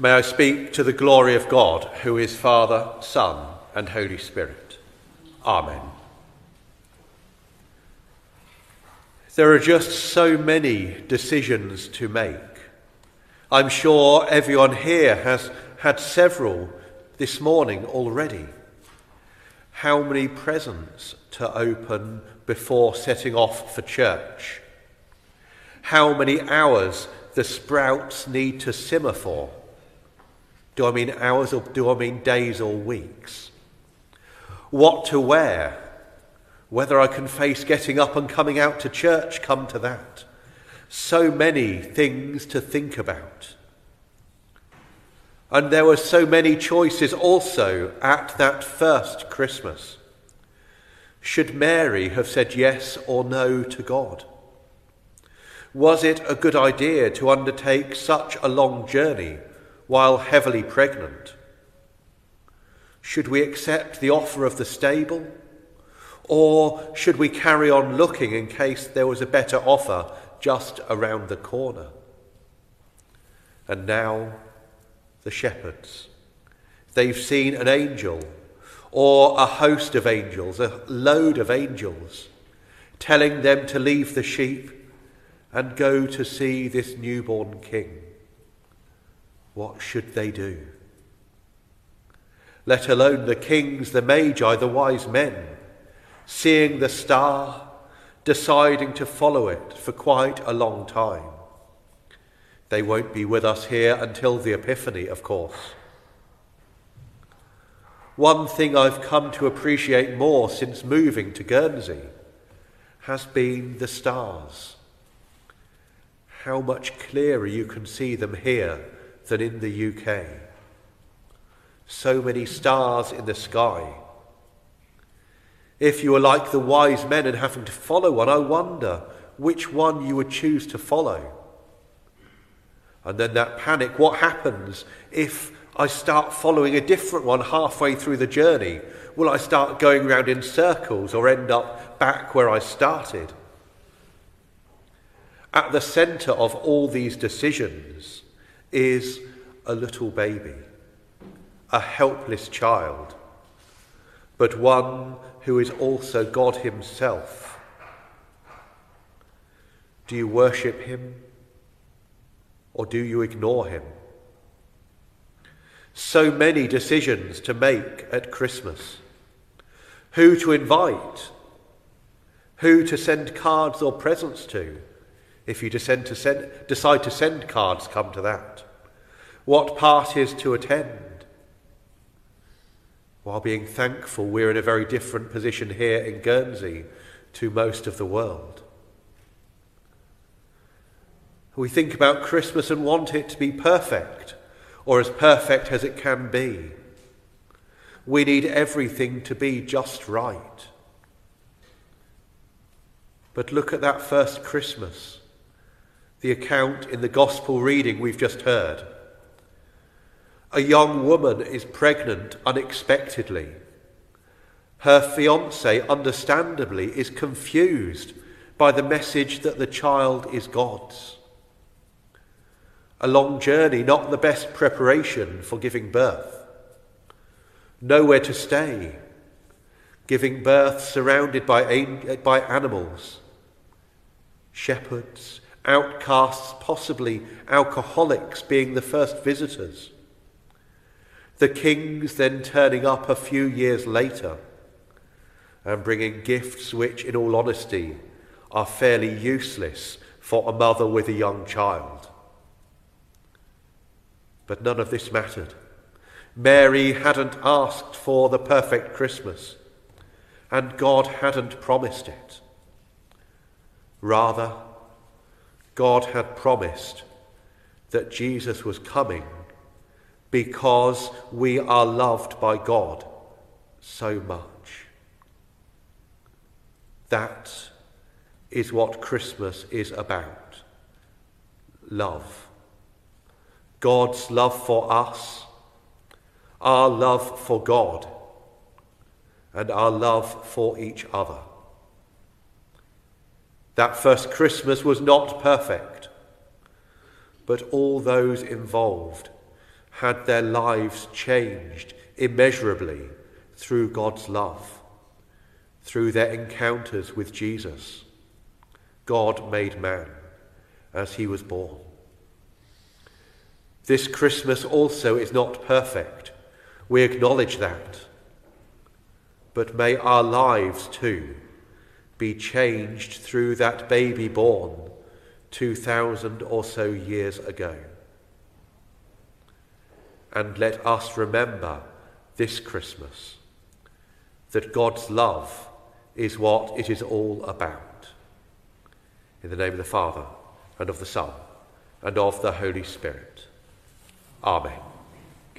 May I speak to the glory of God, who is Father, Son, and Holy Spirit. Amen. There are just so many decisions to make. I'm sure everyone here has had several this morning already. How many presents to open before setting off for church? How many hours the sprouts need to simmer for? Do I mean hours or do I mean days or weeks? What to wear? Whether I can face getting up and coming out to church, come to that. So many things to think about. And there were so many choices also at that first Christmas. Should Mary have said yes or no to God? Was it a good idea to undertake such a long journey while heavily pregnant? Should we accept the offer of the stable? Or should we carry on looking in case there was a better offer just around the corner? And now, the shepherds. They've seen an angel or a host of angels, a load of angels, telling them to leave the sheep and go to see this newborn king. What should they do? Let alone the kings, the magi, the wise men, seeing the star, deciding to follow it for quite a long time. They won't be with us here until the Epiphany, of course. One thing I've come to appreciate more since moving to Guernsey has been the stars. How much clearer you can see them here than in the UK. So many stars in the sky. If you were like the wise men and having to follow one, I wonder which one you would choose to follow. And then that panic what happens if I start following a different one halfway through the journey? Will I start going round in circles or end up back where I started? At the centre of all these decisions is a little baby, a helpless child, but one who is also God Himself. Do you worship Him? or do you ignore him? So many decisions to make at Christmas. Who to invite, who to send cards or presents to, if you decide to send, decide to send cards, come to that. What parties to attend. While being thankful, we're in a very different position here in Guernsey to most of the world. We think about Christmas and want it to be perfect, or as perfect as it can be. We need everything to be just right. But look at that first Christmas, the account in the Gospel reading we've just heard. A young woman is pregnant unexpectedly. Her fiance, understandably, is confused by the message that the child is God's. A long journey, not the best preparation for giving birth. Nowhere to stay. Giving birth surrounded by, by animals. Shepherds, outcasts, possibly alcoholics being the first visitors. The kings then turning up a few years later and bringing gifts which, in all honesty, are fairly useless for a mother with a young child. But none of this mattered. Mary hadn't asked for the perfect Christmas, and God hadn't promised it. Rather, God had promised that Jesus was coming because we are loved by God so much. That is what Christmas is about love. God's love for us, our love for God, and our love for each other. That first Christmas was not perfect, but all those involved had their lives changed immeasurably through God's love, through their encounters with Jesus, God made man as he was born. This Christmas also is not perfect. We acknowledge that. But may our lives too be changed through that baby born 2,000 or so years ago. And let us remember this Christmas that God's love is what it is all about. In the name of the Father, and of the Son, and of the Holy Spirit. Amen.